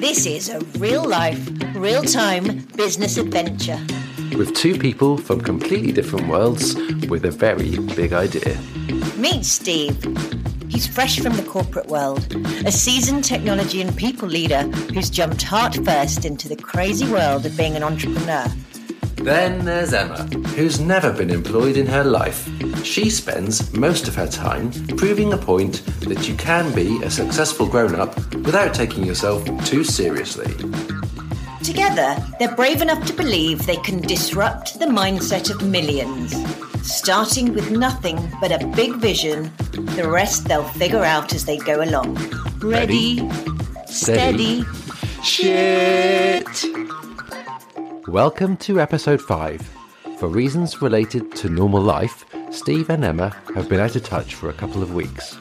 This is a real life, real time business adventure. with two people from completely different worlds with a very big idea. Meet Steve. He's fresh from the corporate world, a seasoned technology and people leader who's jumped heart first into the crazy world of being an entrepreneur. Then there's Emma, who's never been employed in her life. She spends most of her time proving a point that you can be a successful grown up without taking yourself too seriously. Together, they're brave enough to believe they can disrupt the mindset of millions. Starting with nothing but a big vision, the rest they'll figure out as they go along. Ready, steady, Shit! Welcome to episode 5. For reasons related to normal life, Steve and Emma have been out of touch for a couple of weeks.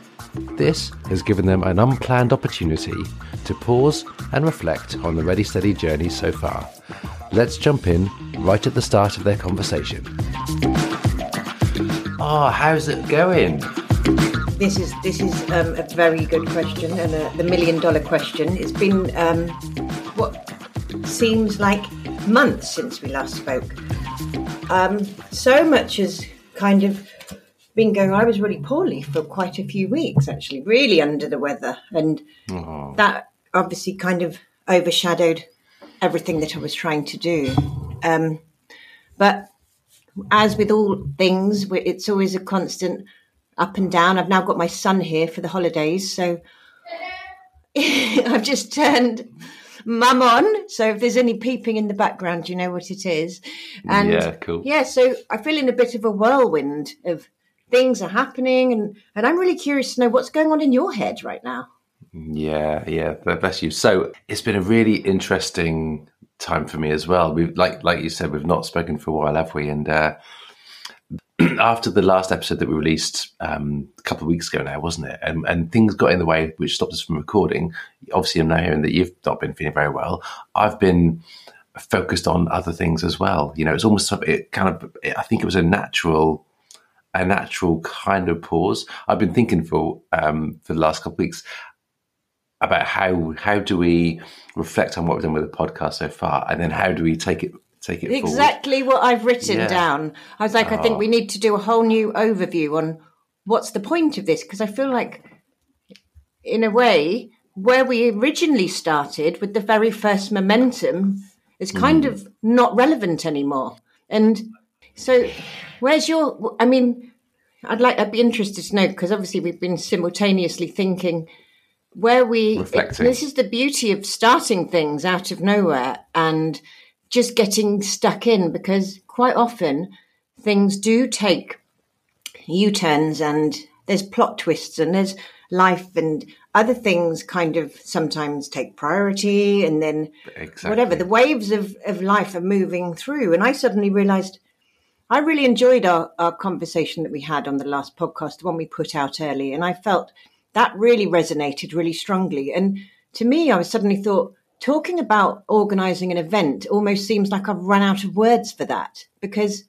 This has given them an unplanned opportunity to pause and reflect on the Ready Steady journey so far. Let's jump in right at the start of their conversation. Oh, how's it going? This is this is um, a very good question and a, the million dollar question. It's been um, what seems like months since we last spoke. Um, so much has kind of been going. I was really poorly for quite a few weeks, actually, really under the weather, and that obviously kind of overshadowed everything that I was trying to do. Um, but as with all things, it's always a constant up and down. I've now got my son here for the holidays, so I've just turned mum on. So if there's any peeping in the background, you know what it is. And Yeah, cool. Yeah, so I feel in a bit of a whirlwind of things are happening, and and I'm really curious to know what's going on in your head right now. Yeah, yeah, bless you. So it's been a really interesting time for me as well. We've like like you said, we've not spoken for a while, have we? And uh, after the last episode that we released um, a couple of weeks ago now, wasn't it? And, and things got in the way, which stopped us from recording. Obviously, I'm now hearing that you've not been feeling very well. I've been focused on other things as well. You know, it's almost it kind of. I think it was a natural a natural kind of pause. I've been thinking for um, for the last couple of weeks about how how do we reflect on what we've done with the podcast so far, and then how do we take it take it forward. Exactly what I've written Yeah. down. I was like, I think ah. we need to do a whole new overview on what's the point of this because I feel like, in a way, where we originally started with the very first momentum is hmm. kind of not relevant anymore. And so, where's your? I mean, I'd like. I'd be interested to know because obviously we've been simultaneously thinking where we. Reflecting. this is the beauty of starting things out of nowhere and just getting stuck in because quite often things do take U turns and there's plot twists and there's life and other things kind of sometimes take priority and then Exactly. whatever the waves of, of life are moving through and i suddenly realized i really enjoyed our, our conversation that we had on the last podcast the one we put out early and i felt that really resonated really strongly and to me i was suddenly thought talking about organizing an event almost seems like i've run out of words for that because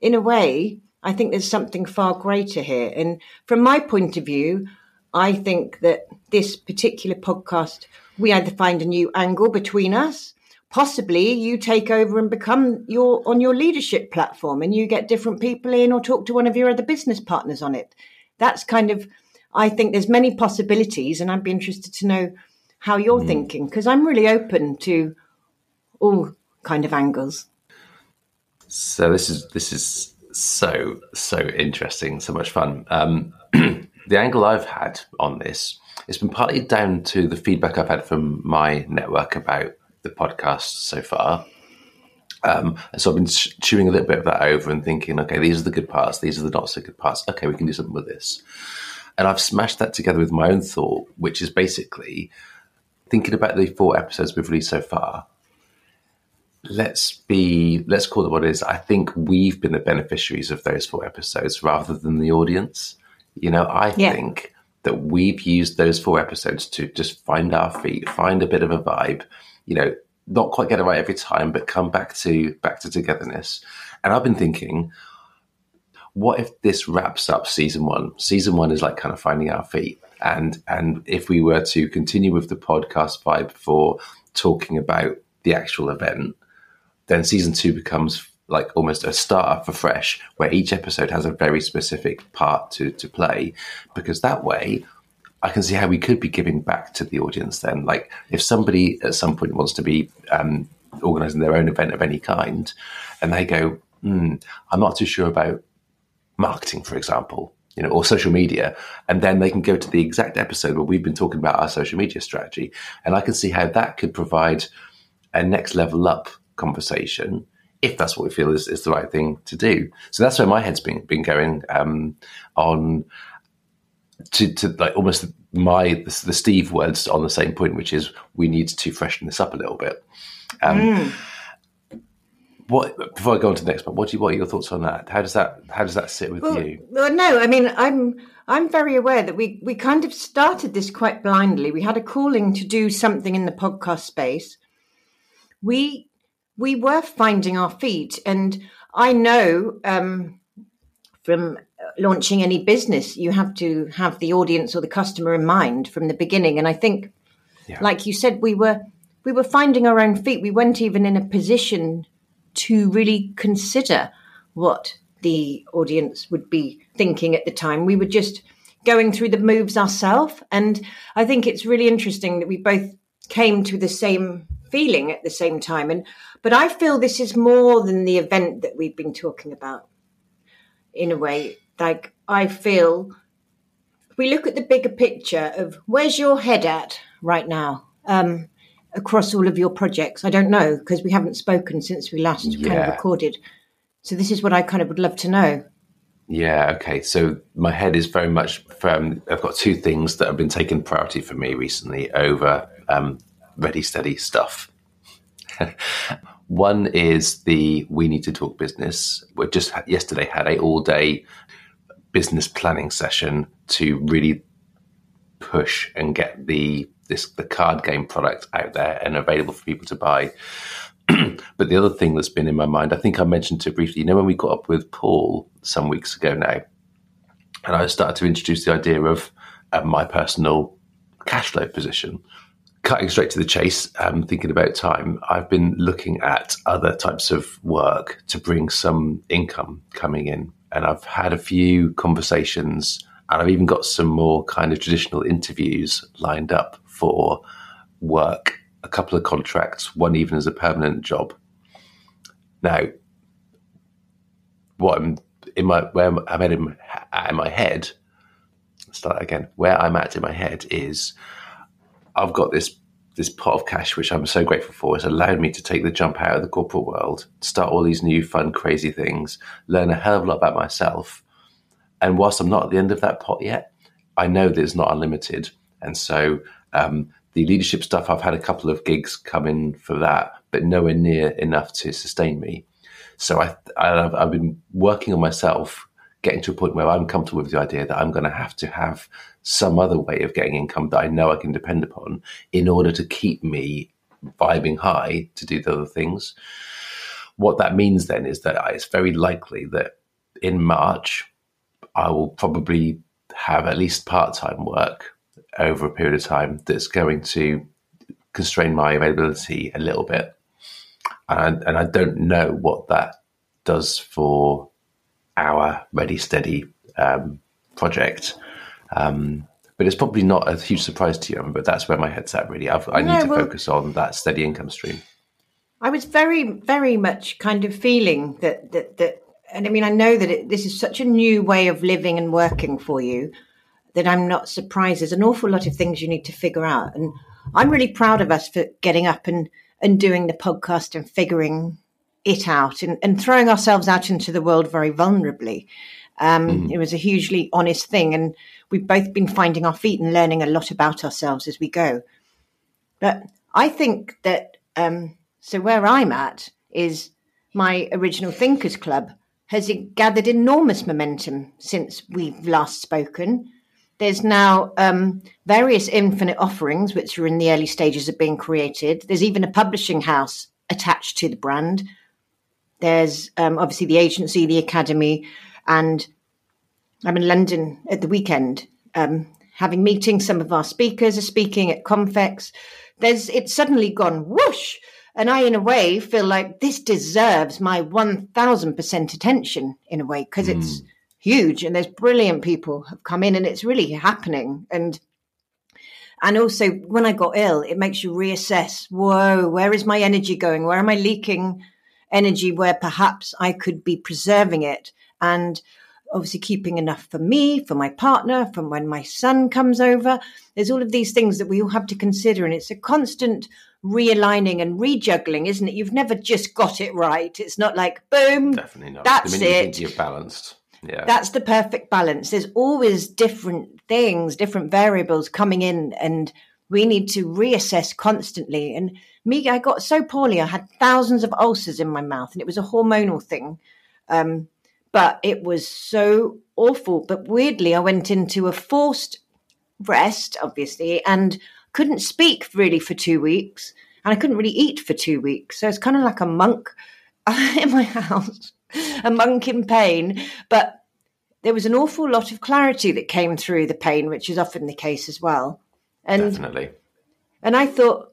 in a way, I think there's something far greater here. And from my point of view, I think that this particular podcast, we either find a new angle between us, possibly you take over and become your on your leadership platform and you get different people in or talk to one of your other business partners on it. That's kind of I think there's many possibilities and I'd be interested to know how you're thinking because I'm really open to all kind of angles. So this is this is so so interesting, so much fun. Um, the angle I've had on this, it's been partly down to the feedback I've had from my network about the podcast so far. Um, and so I've been chewing a little bit of that over and thinking, okay, these are the good parts, these are the not so good parts. Okay, we can do something with this. And I've smashed that together with my own thought, which is basically thinking about the four episodes we've released so far let's be let's call it what it is. I think we've been the beneficiaries of those four episodes rather than the audience. You know i Yeah. think that we've used those four episodes to just find our feet find a bit of a vibe you know not quite get it right every time but come back to back to togetherness. And i've been thinking what if this wraps up season one? Season one is like kind of finding our feet And and if we were to continue with the podcast vibe for talking about the actual event, then season two becomes like almost a starter for fresh, where each episode has a very specific part to to play, because that way I can see how we could be giving back to the audience then. Like if somebody at some point wants to be um, organizing their own event of any kind and they go, mm, I'm not too sure about marketing, for example, you know, or social media. And then they can go to the exact episode where we've been talking about our social media strategy. And I can see how that could provide a next level up conversation if that's what we feel is, is the right thing to do. So that's where my head's been, been going um, on to, to like almost my the, the, Steve words on the same point, which is we need to freshen this up a little bit. Um, mm. What before I go on to the next one, what do you, what are your thoughts on that? How does that how does that sit with well, you? Well, no, I mean I'm I'm very aware that we we kind of started this quite blindly. We had a calling to do something in the podcast space. We we were finding our feet, and I know um, from launching any business, you have to have the audience or the customer in mind from the beginning. And I think, yeah. like you said, we were we were finding our own feet. We weren't even in a position to really consider what the audience would be thinking at the time. We were just going through the moves ourselves. And I think it's really interesting that we both came to the same feeling at the same time. And but I feel this is more than the event that we've been talking about in a way like I feel we look at the bigger picture of where's your head at right now um, across all of your projects. I don't know because we haven't spoken since we last yeah. kind of recorded. So this is what I kind of would love to know. Yeah. Okay. So my head is very much from. I've got two things that have been taking priority for me recently over um, ready, steady stuff. One is the we need to talk business. We just yesterday had a all day business planning session to really push and get the this the card game product out there and available for people to buy. but the other thing that's been in my mind, I think I mentioned it briefly. You know, when we got up with Paul some weeks ago now, and I started to introduce the idea of uh, my personal cash flow position. Cutting straight to the chase, um, thinking about time, I've been looking at other types of work to bring some income coming in and I've had a few conversations, and I've even got some more kind of traditional interviews lined up for work, a couple of contracts, one even as a permanent job. Now, what I'm in my where I'm at in, in my head, start again. Where I'm at in my head is, I've got this this pot of cash, which I'm so grateful for, has allowed me to take the jump out of the corporate world, start all these new, fun, crazy things, learn a hell of a lot about myself. And whilst I'm not at the end of that pot yet, I know that it's not unlimited. And so um, the leadership stuff, I've had a couple of gigs come in for that, but nowhere near enough to sustain me. So I, I, I've been working on myself getting to a point where I'm comfortable with the idea that I'm going to have to have some other way of getting income that I know I can depend upon in order to keep me vibing high to do the other things. What that means then is that it's very likely that in March, I will probably have at least part time work over a period of time that's going to constrain my availability a little bit. And, and I don't know what that does for our Ready Steady um, project. Um, but it's probably not a huge surprise to you, but that's where my head's at really. I've, i need to well, focus on that steady income stream. I was very, very much kind of feeling that, that, that and I mean, I know that it, this is such a new way of living and working for you that I'm not surprised. There's an awful lot of things you need to figure out. And I'm really proud of us for getting up and, and doing the podcast and figuring it out and, and throwing ourselves out into the world very vulnerably. Um, mm. It was a hugely honest thing. And we've both been finding our feet and learning a lot about ourselves as we go. But I think that, um, so where I'm at is my original Thinkers Club has gathered enormous momentum since we've last spoken. There's now um, various infinite offerings, which are in the early stages of being created. There's even a publishing house attached to the brand. There's um, obviously the agency, the academy, and I'm in London at the weekend, um, having meetings. Some of our speakers are speaking at Confex. There's it's suddenly gone whoosh, and I, in a way, feel like this deserves my one thousand percent attention in a way because mm. it's huge and there's brilliant people have come in and it's really happening and and also when I got ill, it makes you reassess. Whoa, where is my energy going? Where am I leaking energy where perhaps I could be preserving it? And obviously keeping enough for me, for my partner, from when my son comes over. There's all of these things that we all have to consider. And it's a constant realigning and rejuggling, isn't it? You've never just got it right. It's not like, boom, Definitely not. that's it. You're balanced. Yeah. That's the perfect balance. There's always different things, different variables coming in, and we need to reassess constantly. And me, I got so poorly. I had thousands of ulcers in my mouth, and it was a hormonal thing. Um, but it was so awful. But weirdly, I went into a forced rest, obviously, and couldn't speak really for two weeks. And I couldn't really eat for two weeks. So it's kind of like a monk in my house, a monk in pain. But there was an awful lot of clarity that came through the pain, which is often the case as well. And, Definitely. And I thought,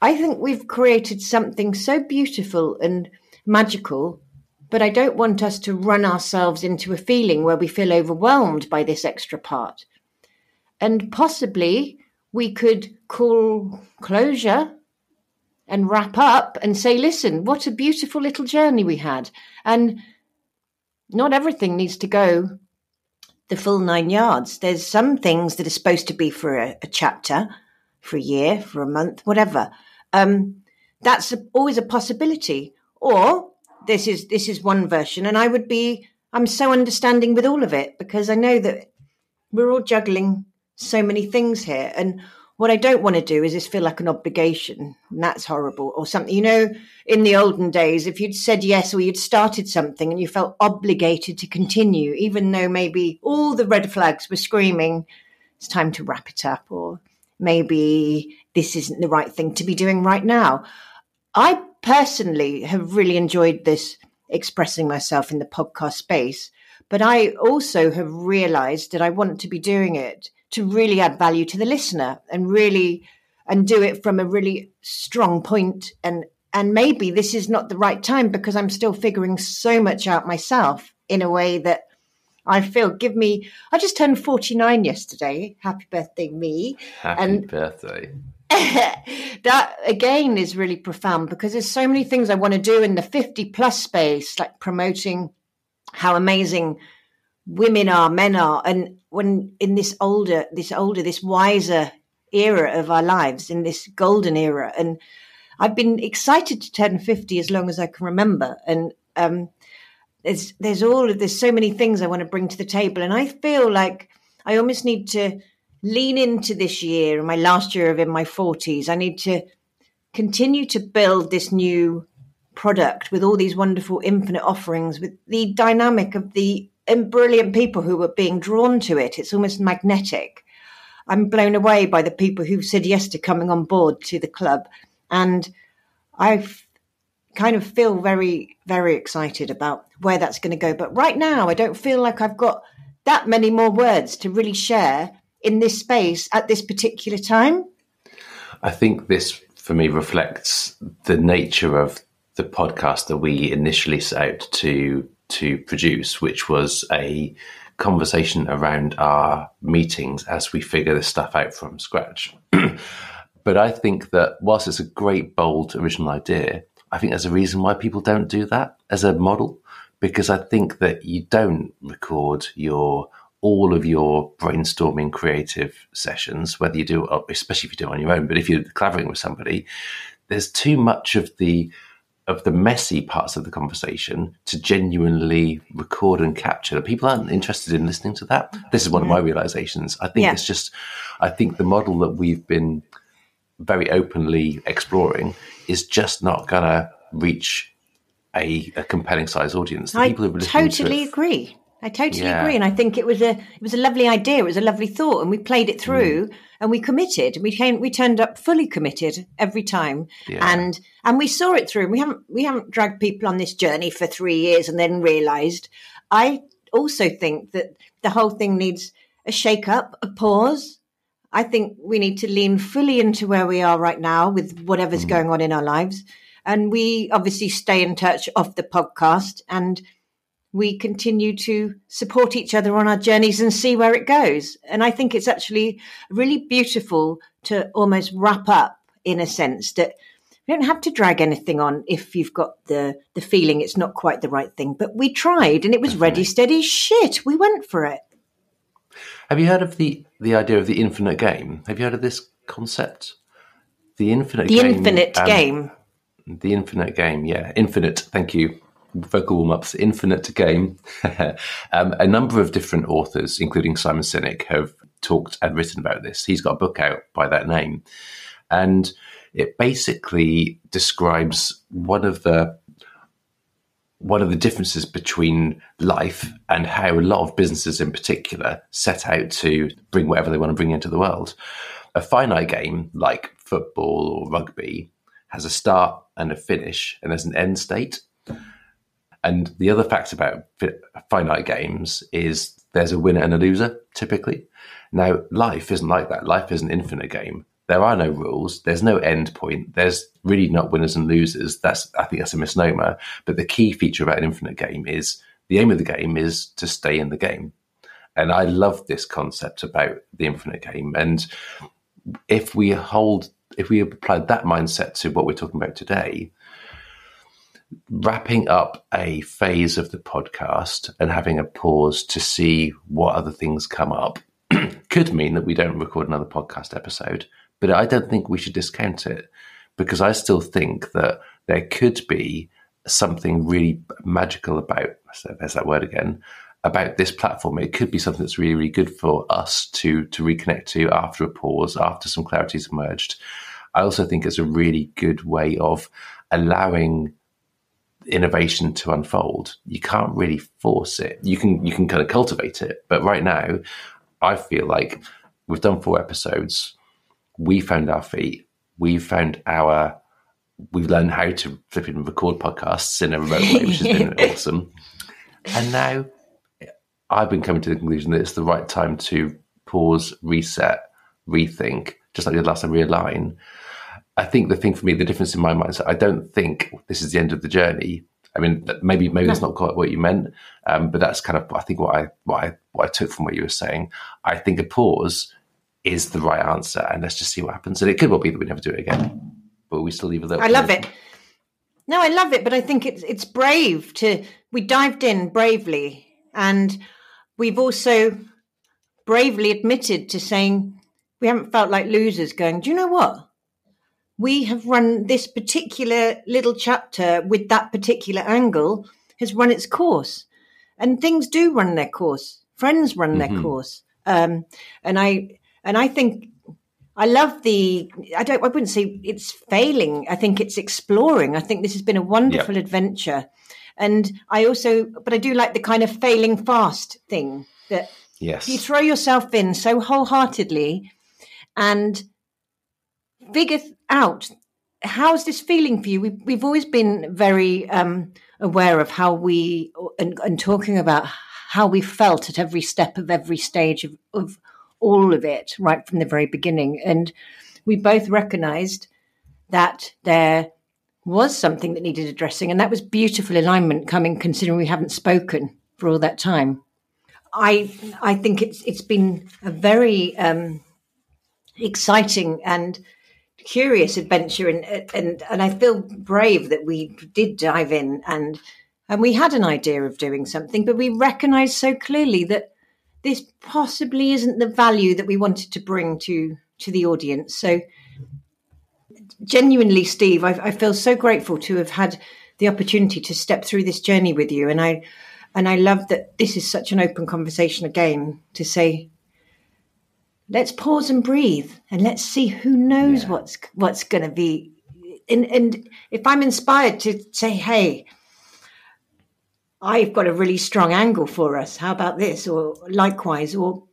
I think we've created something so beautiful and magical but I don't want us to run ourselves into a feeling where we feel overwhelmed by this extra part. And possibly we could call closure and wrap up and say, listen, what a beautiful little journey we had. And not everything needs to go the full nine yards. There's some things that are supposed to be for a, a chapter, for a year, for a month, whatever. Um, that's a, always a possibility. Or this is this is one version, and I would be I'm so understanding with all of it because I know that we're all juggling so many things here, and what I don't want to do is just feel like an obligation, and that's horrible, or something. You know, in the olden days, if you'd said yes or you'd started something and you felt obligated to continue, even though maybe all the red flags were screaming, it's time to wrap it up, or maybe this isn't the right thing to be doing right now. I personally have really enjoyed this expressing myself in the podcast space, but I also have realized that I want to be doing it to really add value to the listener and really and do it from a really strong point and and maybe this is not the right time because I'm still figuring so much out myself in a way that I feel give me I just turned 49 yesterday. Happy birthday me. Happy and birthday. that again is really profound because there's so many things I want to do in the 50 plus space, like promoting how amazing women are, men are, and when in this older, this older, this wiser era of our lives, in this golden era, and I've been excited to turn 50 as long as I can remember, and um, there's there's all there's so many things I want to bring to the table, and I feel like I almost need to lean into this year, my last year of in my 40s. I need to continue to build this new product with all these wonderful infinite offerings, with the dynamic of the brilliant people who are being drawn to it. It's almost magnetic. I'm blown away by the people who've said yes to coming on board to the club. And I kind of feel very, very excited about where that's going to go. But right now, I don't feel like I've got that many more words to really share in this space at this particular time? I think this, for me, reflects the nature of the podcast that we initially set out to to produce, which was a conversation around our meetings as we figure this stuff out from scratch. but I think that whilst it's a great, bold, original idea, I think there's a reason why people don't do that as a model, because I think that you don't record your all of your brainstorming creative sessions, whether you do, especially if you do it on your own, but if you're collaborating with somebody, there's too much of the of the messy parts of the conversation to genuinely record and capture. People aren't interested in listening to that. This is one of my mm-hmm. realizations. I think yeah. it's just, I think the model that we've been very openly exploring is just not going to reach a, a, compelling size audience. The I totally agree. I totally yeah. agree, and I think it was a it was a lovely idea. It was a lovely thought, and we played it through, mm. and we committed. We came, we turned up fully committed every time, yeah. and and we saw it through. We haven't we haven't dragged people on this journey for three years and then realised. I also think that the whole thing needs a shake up, a pause. I think we need to lean fully into where we are right now with whatever's mm. going on in our lives. And we obviously stay in touch off the podcast and we continue to support each other on our journeys and see where it goes. And I think it's actually really beautiful to almost wrap up in a sense that you don't have to drag anything on if you've got the the feeling it's not quite the right thing. But we tried and it was ready, steady, shit. We went for it. Have you heard of the the idea of the infinite game? Have you heard of this concept? The infinite the game, infinite um, game. The infinite game, yeah, infinite. Thank you. Vocal warm ups, infinite game. um, a number of different authors, including Simon Sinek, have talked and written about this. He's got a book out by that name, and it basically describes one of the one of the differences between life and how a lot of businesses in particular set out to bring whatever they want to bring into the world. A finite game like football or rugby has a start and a finish, and there's an end state. And the other fact about finite games is there's a winner and a loser typically. Now, life isn't like that. Life is an infinite game there are no rules. There's no end point. There's really not winners and losers. That's I think that's a misnomer. But the key feature about an infinite game is the aim of the game is to stay in the game. And I love this concept about the infinite game. And if we hold, if we apply that mindset to what we're talking about today, wrapping up a phase of the podcast and having a pause to see what other things come up could mean that we don't record another podcast episode but I don't think we should discount it because I still think that there could be something really magical about, so there's that word again, about this platform. It could be something that's really, really good for us to, to reconnect to after a pause, after some clarity's emerged. I also think it's a really good way of allowing innovation to unfold. You can't really force it. You can you can kind of cultivate it. But right now, I feel like we've done four episodes we found our feet. We've found our, we've learned how to flip and record podcasts in a remote way, which has been awesome. And now I've been coming to the conclusion that it's the right time to pause, reset, rethink, just like the last time realign. I think the thing for me, the difference in my mind is I don't think this is the end of the journey. I mean, maybe maybe that's not quite what you meant, um, but that's kind of I think what I what I what I took from what you were saying. I think a pause is the right answer, and let's just see what happens. And it could well be that we never do it again, but we still leave it there. I love it. No, I love it, but I think it's it's brave to we dived in bravely, and we've also bravely admitted to saying we haven't felt like losers. Going, do you know what? We have run this particular little chapter with that particular angle has run its course, and things do run their course. Friends run mm-hmm. their course, um, and I and I think I love the. I don't. I wouldn't say it's failing. I think it's exploring. I think this has been a wonderful yep. adventure, and I also. But I do like the kind of failing fast thing that. Yes. You throw yourself in so wholeheartedly, and figure out how's this feeling for you. We've, we've always been very um, aware of how we and, and talking about how we felt at every step of every stage of, of all of it right from the very beginning. And we both recognized that there was something that needed addressing. And that was beautiful alignment coming, considering we haven't spoken for all that time. I I think it's it's been a very um, exciting and curious adventure, and and and I feel brave that we did dive in and and we had an idea of doing something, but we recognised so clearly that this possibly isn't the value that we wanted to bring to to the audience. So, genuinely, Steve, I, I feel so grateful to have had the opportunity to step through this journey with you, and I and I love that this is such an open conversation again to say let's pause and breathe and let's see who knows yeah. what's what's going to be and and if i'm inspired to say hey I've got a really strong angle for us. How about this? Or likewise, or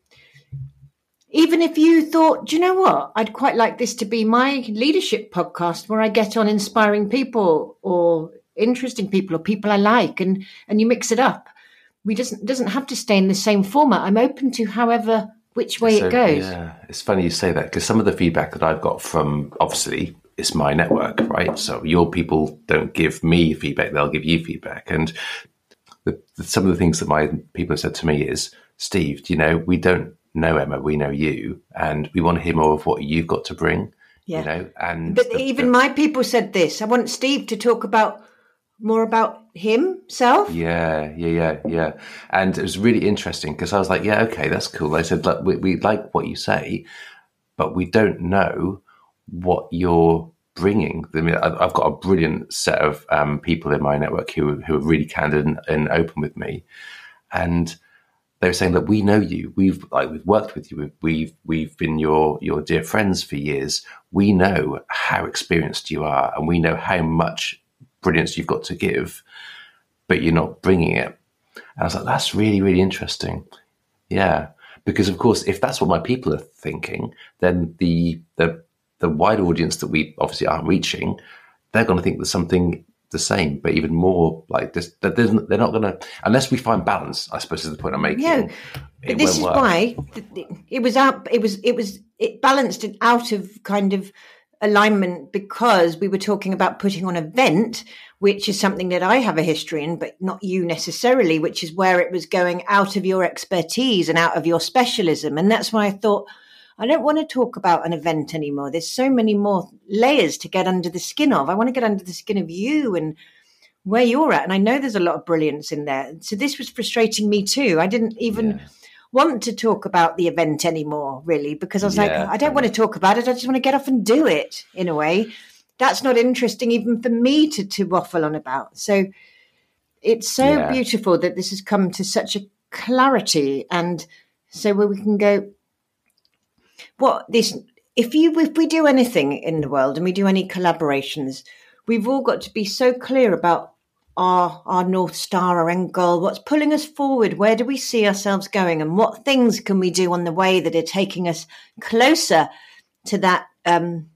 even if you thought, do you know what? I'd quite like this to be my leadership podcast where I get on inspiring people or interesting people or people I like and and you mix it up. We doesn't doesn't have to stay in the same format. I'm open to however which way so, it goes. Yeah, it's funny you say that because some of the feedback that I've got from obviously it's my network, right? So your people don't give me feedback; they'll give you feedback. And the, the, some of the things that my people have said to me is, Steve, you know, we don't know Emma, we know you, and we want to hear more of what you've got to bring. Yeah. You know, and but the, even my people said this. I want Steve to talk about more about himself. Yeah, yeah, yeah, yeah. And it was really interesting because I was like, yeah, okay, that's cool. I said, we, we like what you say, but we don't know what you're bringing. I mean, I've got a brilliant set of um, people in my network who who are really candid and, and, open with me, and they were saying that we know you. We've like we've worked with you. We've we've been your your dear friends for years. We know how experienced you are, and we know how much brilliance you've got to give, but you're not bringing it. And I was like, that's really, really interesting. Yeah. Because of course, if that's what my people are thinking, then the the the wide audience that we obviously aren't reaching, they're going to think there's something the same, but even more like this. That they're not going to, unless we find balance. I suppose is the point I'm making. Yeah, but this is work. why it was out. It was it was it balanced it out of kind of alignment because we were talking about putting on event, which is something that I have a history in, but not you necessarily, which is where it was going out of your expertise and out of your specialism. And that's why I thought, I don't want to talk about an event anymore. There's so many more layers to get under the skin of. I want to get under the skin of you and where you're at. And I know there's a lot of brilliance in there. So this was frustrating me too. I didn't even. Yeah want to talk about the event anymore, really, because I was yeah. like, I don't want to talk about it. I just want to get off and do it in a way. That's not interesting even for me to, to waffle on about. So it's so yeah. beautiful that this has come to such a clarity. And so where we can go, what this, if you, if we do anything in the world and we do any collaborations, we've all got to be so clear about our our north star, our end goal, what's pulling us forward, where do we see ourselves going, and what things can we do on the way that are taking us closer to that um,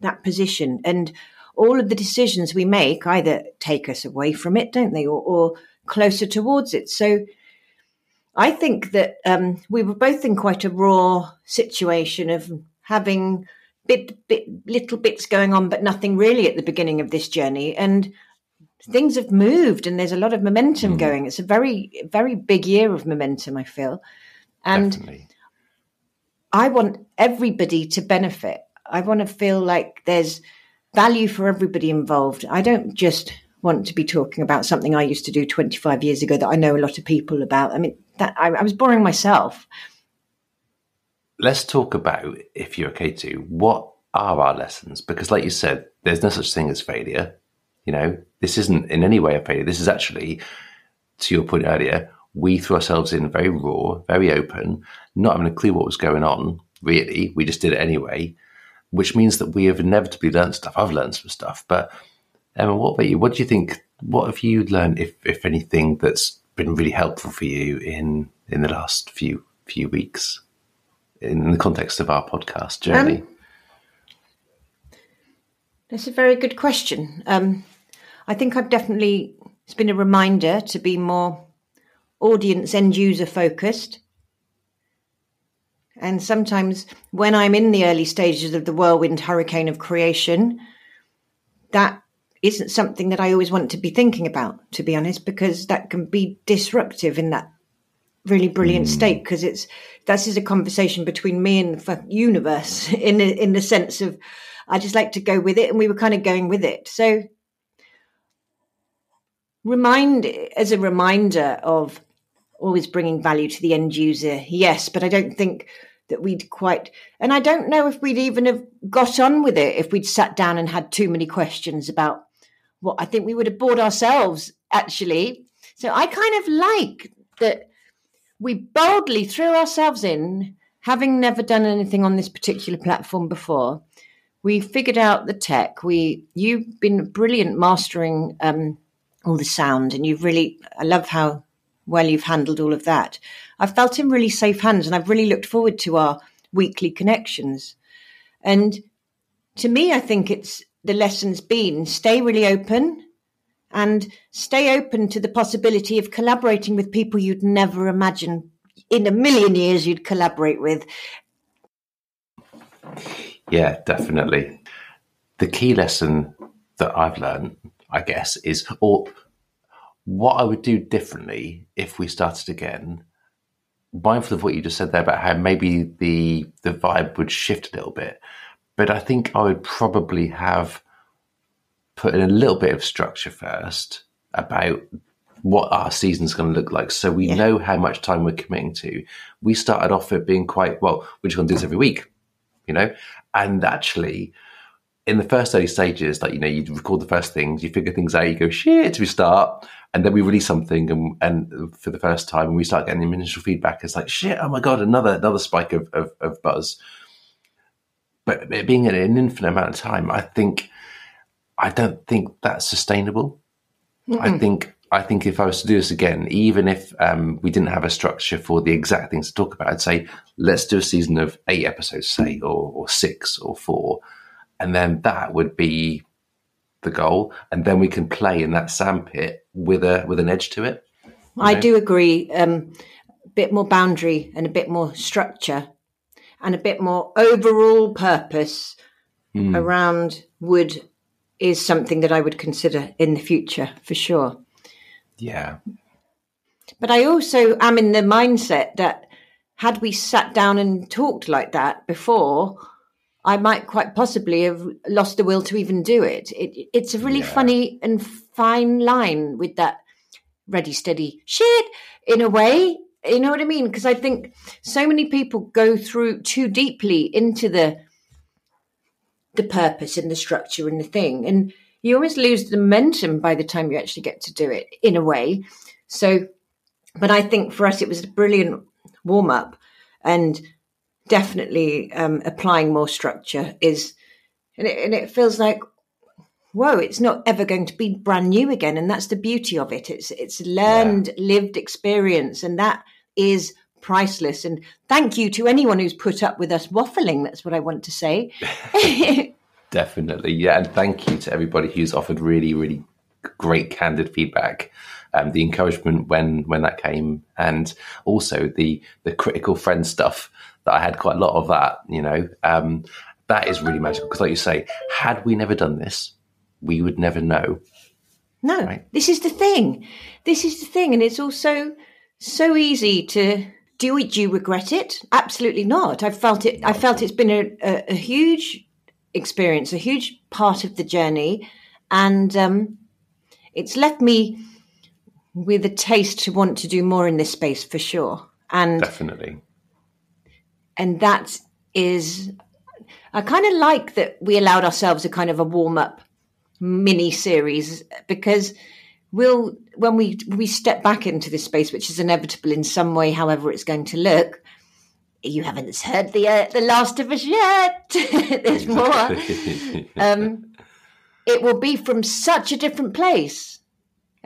that position? And all of the decisions we make either take us away from it, don't they, or, or closer towards it. So I think that um, we were both in quite a raw situation of having bit, bit little bits going on, but nothing really at the beginning of this journey, and things have moved and there's a lot of momentum mm. going. It's a very, very big year of momentum, I feel. And Definitely. I want everybody to benefit. I want to feel like there's value for everybody involved. I don't just want to be talking about something I used to do 25 years ago that I know a lot of people about. I mean, that I, I was boring myself. Let's talk about, if you're okay to, what are our lessons? Because, like you said, there's no such thing as failure. You know, this isn't in any way a failure. This is actually, to your point earlier, we threw ourselves in very raw, very open, not having a clue what was going on, really. We just did it anyway, which means that we have inevitably learned stuff. I've learned some stuff. But Emma, what about you? What do you think? What have you learned, if, if anything, that's been really helpful for you in, in the last few few weeks in the context of our podcast journey? Um, that's a very good question. Um, I think I've definitely, it's been a reminder to be more audience end user focused. And sometimes when I'm in the early stages of the whirlwind hurricane of creation, that isn't something that I always want to be thinking about, to be honest, because that can be disruptive in that really brilliant mm. state. Because it's this is a conversation between me and the universe in the, in the sense of I just like to go with it, and we were kind of going with it. So remind as a reminder of always bringing value to the end user yes but i don't think that we'd quite and i don't know if we'd even have got on with it if we'd sat down and had too many questions about what i think we would have bored ourselves actually. So i kind of like that we boldly threw ourselves in having never done anything on this particular platform before. We figured out the tech. We you've been brilliant mastering um, all the sound. And you've really, I love how well you've handled all of that. I've felt in really safe hands and I've really looked forward to our weekly connections. And to me, I think it's the lesson's been stay really open and stay open to the possibility of collaborating with people you'd never imagine in a million years you'd collaborate with. Yeah, definitely. The key lesson that I've learned, I guess, is or what I would do differently if we started again. Mindful of what you just said there about how maybe the the vibe would shift a little bit, but I think I would probably have put in a little bit of structure first about what our season's going to look like so we yeah. know how much time we're committing to. We started off it being quite, well, we're just going to do this every week, you know? And actually, in the first early stages, like, you know, you record the first things, you figure things out, you go, shit, we start. And then we release something and, and for the first time, and we start getting the initial feedback. It's like, shit, oh my God, another, another spike of, of, of buzz. But it being in an infinite amount of time, I think, I don't think that's sustainable. Mm-mm. I think I think if I was to do this again, even if um, we didn't have a structure for the exact things to talk about, I'd say let's do a season of eight episodes, say, or, or six or four, and then that would be the goal, and then we can play in that sandpit with a with an edge to it. I know? do agree. Um, a bit more boundary and a bit more structure, and a bit more overall purpose mm. around wood is something that I would consider in the future for sure. Yeah. But I also am in the mindset that had we sat down and talked like that before, I might quite possibly have lost the will to even do it. it it's a really yeah. funny and fine line with that ready, steady shit in a way. You know what I mean? Because I think so many people go through too deeply into the the purpose and the structure and the thing. And you always lose the momentum by the time you actually get to do it in a way. So, but I think for us, it was a brilliant warm up and definitely um, applying more structure is, and it, and it feels like, whoa, it's not ever going to be brand new again. And that's the beauty of it. It's, it's learned, yeah. lived experience. And that is priceless. And thank you to anyone who's put up with us waffling. That's what I want to say. Definitely. Yeah. And thank you to everybody who's offered really, really great candid feedback. Um, the encouragement when when that came, and also the the critical friend stuff that I had quite a lot of that. You know, um, that is really magical because, like you say, had we never done this, we would never know. No, right? this is the thing. This is the thing, and it's also so easy to do. It. Do you regret it? Absolutely not. I felt it. I felt it's been a, a, a huge experience, a huge part of the journey, and um, it's left me with a taste to want to do more in this space for sure. And definitely, and that is, I kind of like that we allowed ourselves a kind of a warm up mini series because we'll when we we step back into this space, which is inevitable in some way, however it's going to look you haven't heard the uh, the Last of Us yet. There's more. um, it will be from such a different place,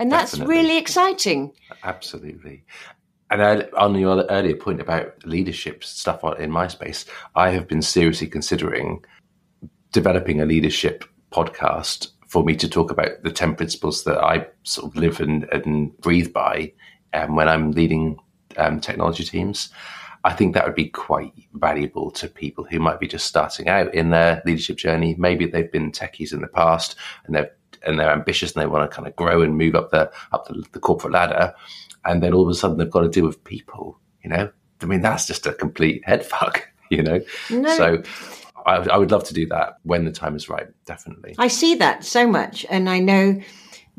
and that's Definitely. really exciting. Absolutely. And I, on your earlier point about leadership stuff in my space, I have been seriously considering developing a leadership podcast for me to talk about the 10 principles that I sort of live and, and breathe by um, when I'm leading um, technology teams. I think that would be quite valuable to people who might be just starting out in their leadership journey. Maybe they've been techies in the past and they're and they're ambitious and they want to kind of grow and move up the up the, the corporate ladder, and then all of a sudden they've got to deal with people. You know, I mean that's just a complete head fuck. You know, no. so. I, I would love to do that when the time is right. Definitely, I see that so much, and I know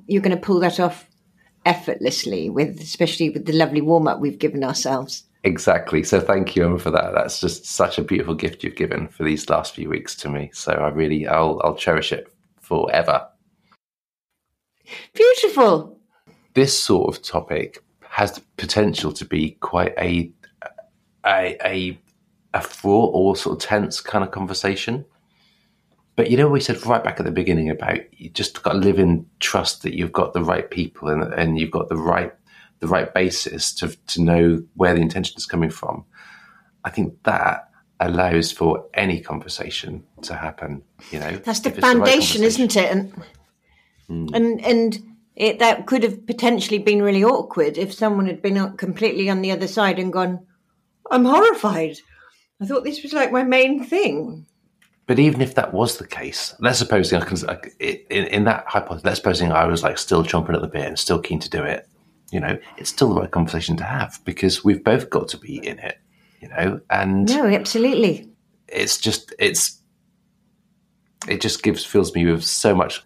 you're going to pull that off effortlessly with especially with the lovely warm up we've given ourselves. Exactly. So thank you Emma, for that. That's just such a beautiful gift you've given for these last few weeks to me. So I really, I'll, I'll cherish it forever. Beautiful. This sort of topic has the potential to be quite a a a, a fraught or sort of tense kind of conversation. But you know, we said right back at the beginning about you just got to live in trust that you've got the right people and, and you've got the right the right basis to to know where the intention is coming from, I think that allows for any conversation to happen. You know, that's the foundation, the right isn't it? And mm. and and it that could have potentially been really awkward if someone had been completely on the other side and gone, "I'm horrified. I thought this was like my main thing." But even if that was the case, let's supposing I can, in, in that hypothesis, let's supposing I was like still chomping at the bit and still keen to do it. You know, it's still the right conversation to have because we've both got to be in it. You know, and no, absolutely. It's just it's it just gives fills me with so much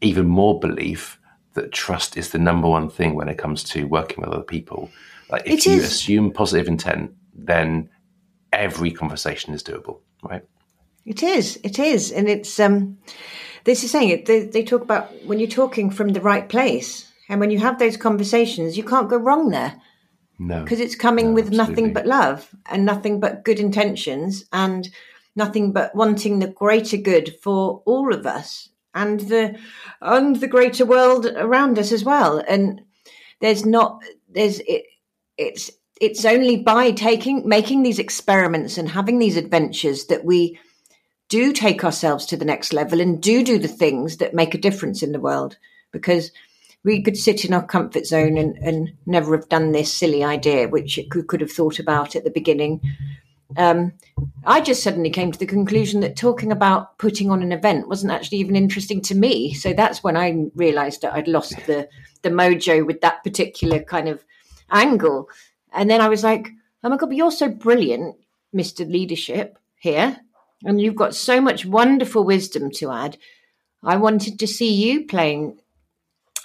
even more belief that trust is the number one thing when it comes to working with other people. Like if it you is. assume positive intent, then every conversation is doable, right? It is. It is, and it's um, this is saying it. They, they talk about when you're talking from the right place, and when you have those conversations, you can't go wrong there. No, because it's coming no, with absolutely. nothing but love and nothing but good intentions and nothing but wanting the greater good for all of us and the and the greater world around us as well. And there's not there's it, it's it's only by taking making these experiments and having these adventures that we do take ourselves to the next level and do do the things that make a difference in the world because we could sit in our comfort zone and, and never have done this silly idea which could, could have thought about at the beginning um, i just suddenly came to the conclusion that talking about putting on an event wasn't actually even interesting to me so that's when i realized that i'd lost the the mojo with that particular kind of angle and then i was like oh my god but you're so brilliant mr leadership here and you've got so much wonderful wisdom to add. I wanted to see you playing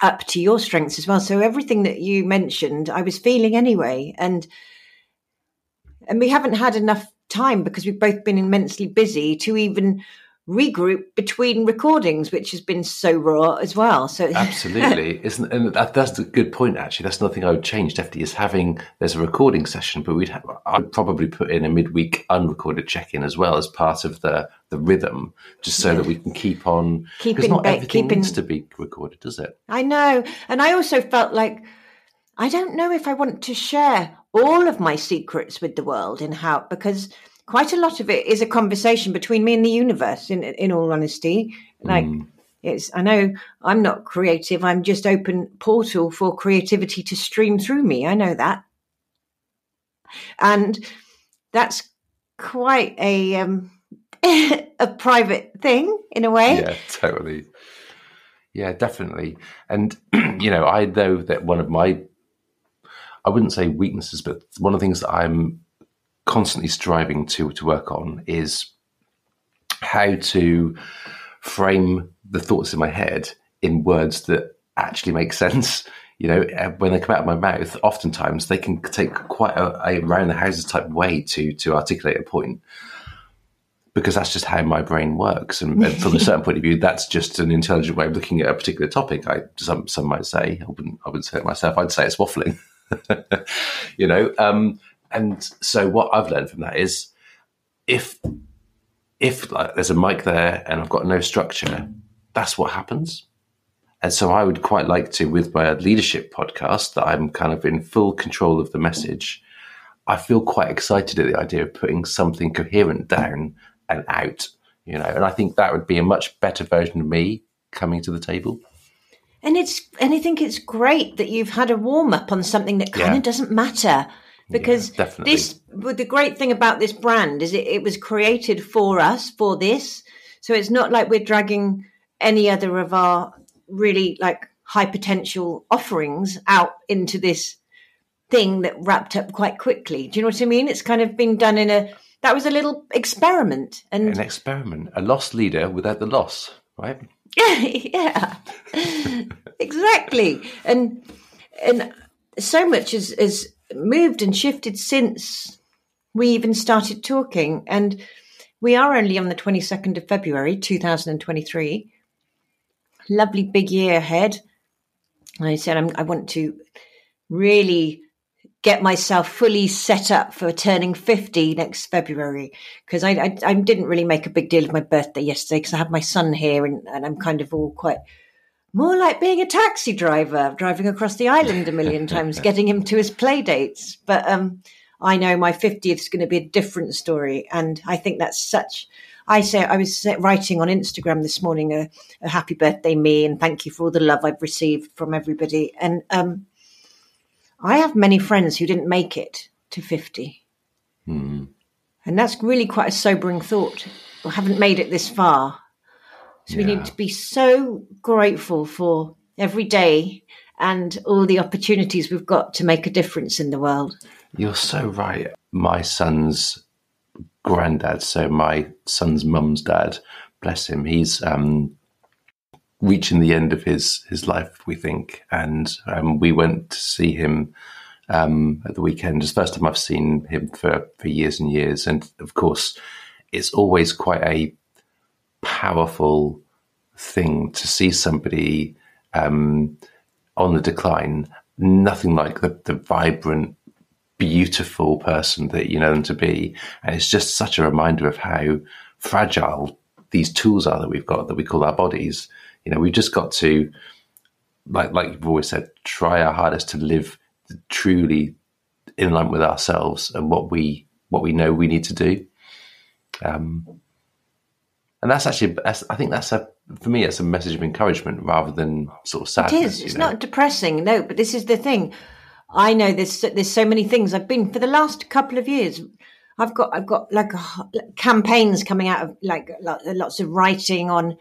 up to your strengths as well. So everything that you mentioned, I was feeling anyway, and and we haven't had enough time because we've both been immensely busy to even regroup between recordings, which has been so raw as well. So absolutely, isn't and that, that's a good point. Actually, that's nothing I would change. Definitely, is having there's a recording session, but we'd have, I'd probably put in a midweek unrecorded check in as well as part of the the rhythm, just so yeah. that we can keep on. Because not everything keeping, needs to be recorded, does it? I know, and I also felt like I don't know if I want to share all of my secrets with the world in how because quite a lot of it is a conversation between me and the universe. In in all honesty, like. Mm. It's, I know I'm not creative. I'm just open portal for creativity to stream through me. I know that. And that's quite a um, a private thing in a way. Yeah, totally. Yeah, definitely. And you know, I know that one of my I wouldn't say weaknesses, but one of the things that I'm constantly striving to to work on is how to frame the thoughts in my head in words that actually make sense. You know, uh, when they come out of my mouth, oftentimes they can take quite a, a round the houses type way to to articulate a point because that's just how my brain works. And, and, from a certain point of view, that's just an intelligent way of looking at a particular topic. I some some might say I wouldn't I wouldn't say it myself. I'd say it's waffling. you know, um, and so what I've learned from that is if if like there's a mic there and I've got no structure, that's what happens. And so I would quite like to, with my leadership podcast, that I'm kind of in full control of the message. I feel quite excited at the idea of putting something coherent down and out, you know, and I think that would be a much better version of me coming to the table. And it's and I think it's great that you've had a warm up on something that kind yeah. of doesn't matter because yeah, this the great thing about this brand is it, it was created for us for this. So it's not like we're dragging any other of our really like high potential offerings out into this thing that wrapped up quite quickly. Do you know what i mean? It's kind of been done in a that was a little experiment and an experiment a loss leader without the loss right yeah exactly and and so much has is moved and shifted since we even started talking. And we are only on the 22nd of February, 2023. Lovely big year ahead. I said, I'm, I want to really get myself fully set up for turning 50 next February because I, I, I, didn't really make a big deal of my birthday yesterday because I have my son here and, and I'm kind of all quite more like being a taxi driver, driving across the island a million times, getting him to his play dates. But um, I know my 50th is going to be a different story. And I think that's such, I say I was writing on Instagram this morning a, a, happy birthday me and thank you for all the love I've received from everybody. And um, I have many friends who didn't make it to fifty, mm. and that's really quite a sobering thought. Or haven't made it this far, so yeah. we need to be so grateful for every day and all the opportunities we've got to make a difference in the world. You're so right. My son's granddad, so my son's mum's dad, bless him, he's um, reaching the end of his his life, we think, and um, we went to see him um, at the weekend. It's the first time I've seen him for for years and years, and of course, it's always quite a powerful thing to see somebody um, on the decline. Nothing like the, the vibrant, beautiful person that you know them to be. And it's just such a reminder of how fragile these tools are that we've got that we call our bodies. You know, we've just got to, like like you've always said, try our hardest to live truly in line with ourselves and what we what we know we need to do. Um, and that's actually, that's, I think that's a for me, it's a message of encouragement rather than sort of sadness. It is. It's know? not depressing, no. But this is the thing. I know there's there's so many things I've been for the last couple of years. I've got I've got like campaigns coming out of like lots of writing on.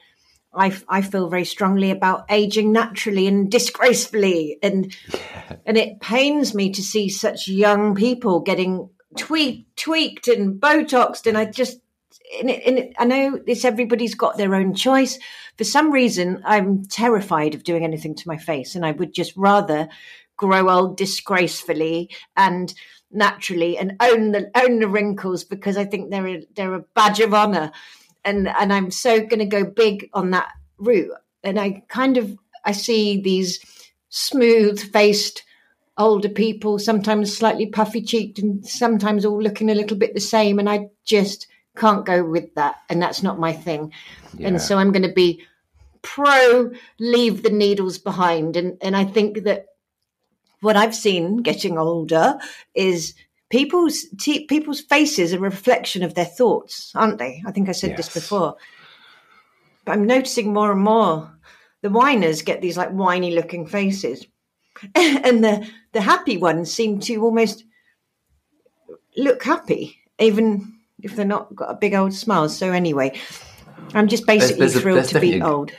I, I feel very strongly about aging naturally and disgracefully, and yeah. and it pains me to see such young people getting tweaked, tweaked and botoxed, and I just and, it, and it, I know this everybody's got their own choice. For some reason, I'm terrified of doing anything to my face, and I would just rather grow old disgracefully and naturally and own the own the wrinkles because I think they're a, they're a badge of honor, and and I'm so going to go big on that route. And I kind of I see these smooth faced older people, sometimes slightly puffy cheeked, and sometimes all looking a little bit the same, and I just can't go with that and that's not my thing yeah. and so i'm going to be pro leave the needles behind and and i think that what i've seen getting older is people's t- people's faces are a reflection of their thoughts aren't they i think i said yes. this before but i'm noticing more and more the whiners get these like whiny looking faces and the the happy ones seem to almost look happy even if they're not got a big old smile. So anyway, I'm just basically there's, there's thrilled a, to be old.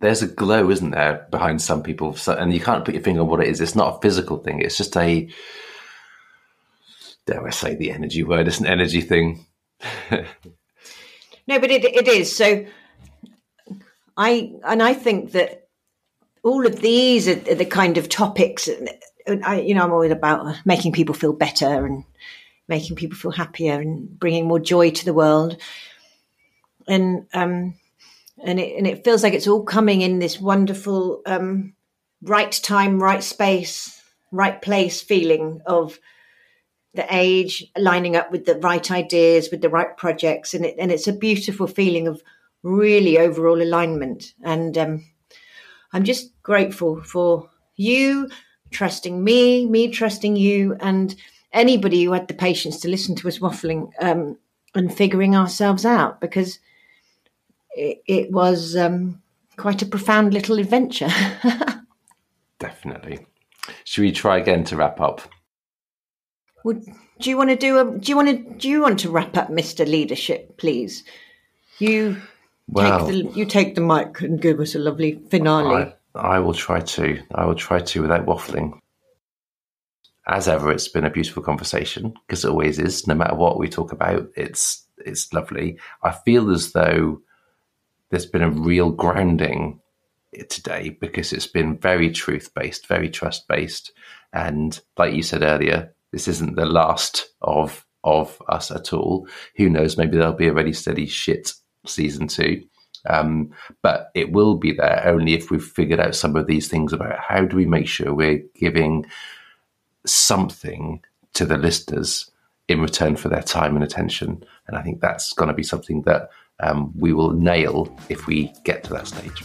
There's a glow, isn't there, behind some people, so, and you can't put your finger on what it is. It's not a physical thing. It's just a dare I say the energy word? It's an energy thing. no, but it it is. So I and I think that all of these are, the kind of topics. And I, you know, I'm always about making people feel better and making people feel happier and bringing more joy to the world. And um, and it and it feels like it's all coming in this wonderful um, right time, right space, right place feeling of the age lining up with the right ideas, with the right projects, and it and it's a beautiful feeling of really overall alignment. And um, I'm just grateful for you trusting me, me trusting you, and anybody who had the patience to listen to us waffling um, and figuring ourselves out because it, it was um, quite a profound little adventure. Definitely. Should we try again to wrap up? Would do you want to do a do you want to do you want to wrap up, Mister Leadership, please? You well, take the you take the mic and give us a lovely finale. I, I will try to. I will try to without waffling as ever, it's been a beautiful conversation because it always is. No matter what we talk about, it's it's lovely. I feel as though there's been a real grounding today because it's been very truth based, very trust based, and like you said earlier, this isn't the last of of us at all. Who knows? Maybe there'll be a ready steady shit season two. Um, but it will be there only if we've figured out some of these things about how do we make sure we're giving something to the listeners in return for their time and attention. And I think that's going to be something that um, we will nail if we get to that stage.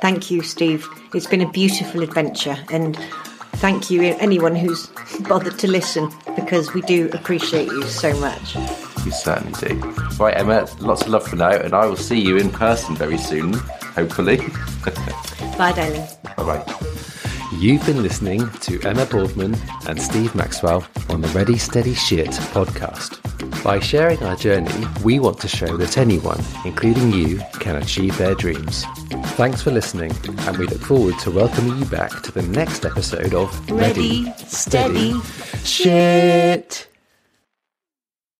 Thank you, Steve. It's been a beautiful adventure. And thank you, anyone who's bothered to listen, because we do appreciate you so much. You certainly do. Right, Emma, lots of love for now, and I will see you in person very soon, hopefully. Bye, darling. bye bye. You've been listening to Emma Boardman and Steve Maxwell on the Ready Steady Shit podcast. By sharing our journey, we want to show that anyone, including you, can achieve their dreams. Thanks for listening, and we look forward to welcoming you back to the next episode of Ready, Steady, Shit.